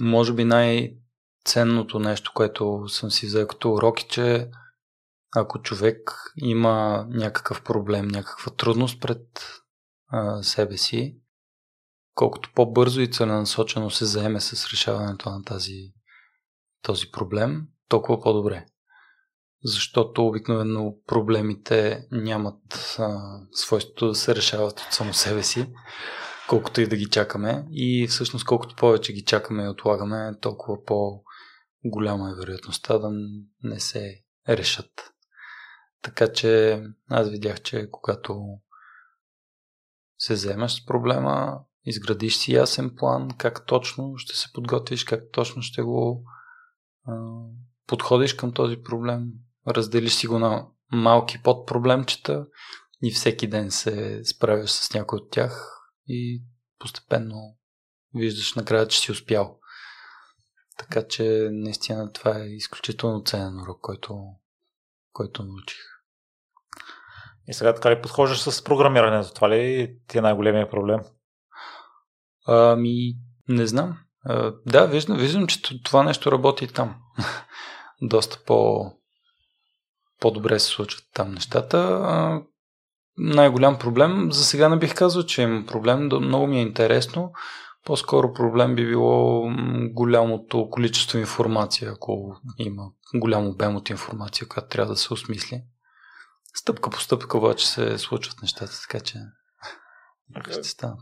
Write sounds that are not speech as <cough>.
може би най-ценното нещо, което съм си взел като урок е, че ако човек има някакъв проблем, някаква трудност пред а, себе си, колкото по-бързо и целенасочено се заеме с решаването на тази, този проблем, толкова по-добре. Защото обикновено проблемите нямат а, свойството да се решават от само себе си, колкото и да ги чакаме. И всъщност колкото повече ги чакаме и отлагаме, толкова по-голяма е вероятността да не се решат. Така че аз видях, че когато се вземеш с проблема, изградиш си ясен план, как точно ще се подготвиш, как точно ще го а, подходиш към този проблем, разделиш си го на малки подпроблемчета и всеки ден се справяш с някой от тях и постепенно виждаш накрая, че си успял. Така че наистина това е изключително ценен урок, който, който научих. И сега така ли подхождаш с програмирането? Това ли ти е най-големия проблем? Ами, не знам. А, да, виждам, виждам, че това нещо работи там. <laughs> Доста по, по-добре се случват там нещата. А, най-голям проблем, за сега не бих казал, че има проблем, много ми е интересно. По-скоро проблем би било голямото количество информация, ако има голям обем от информация, която трябва да се осмисли. Стъпка по стъпка обаче се случват нещата, така че ще станат.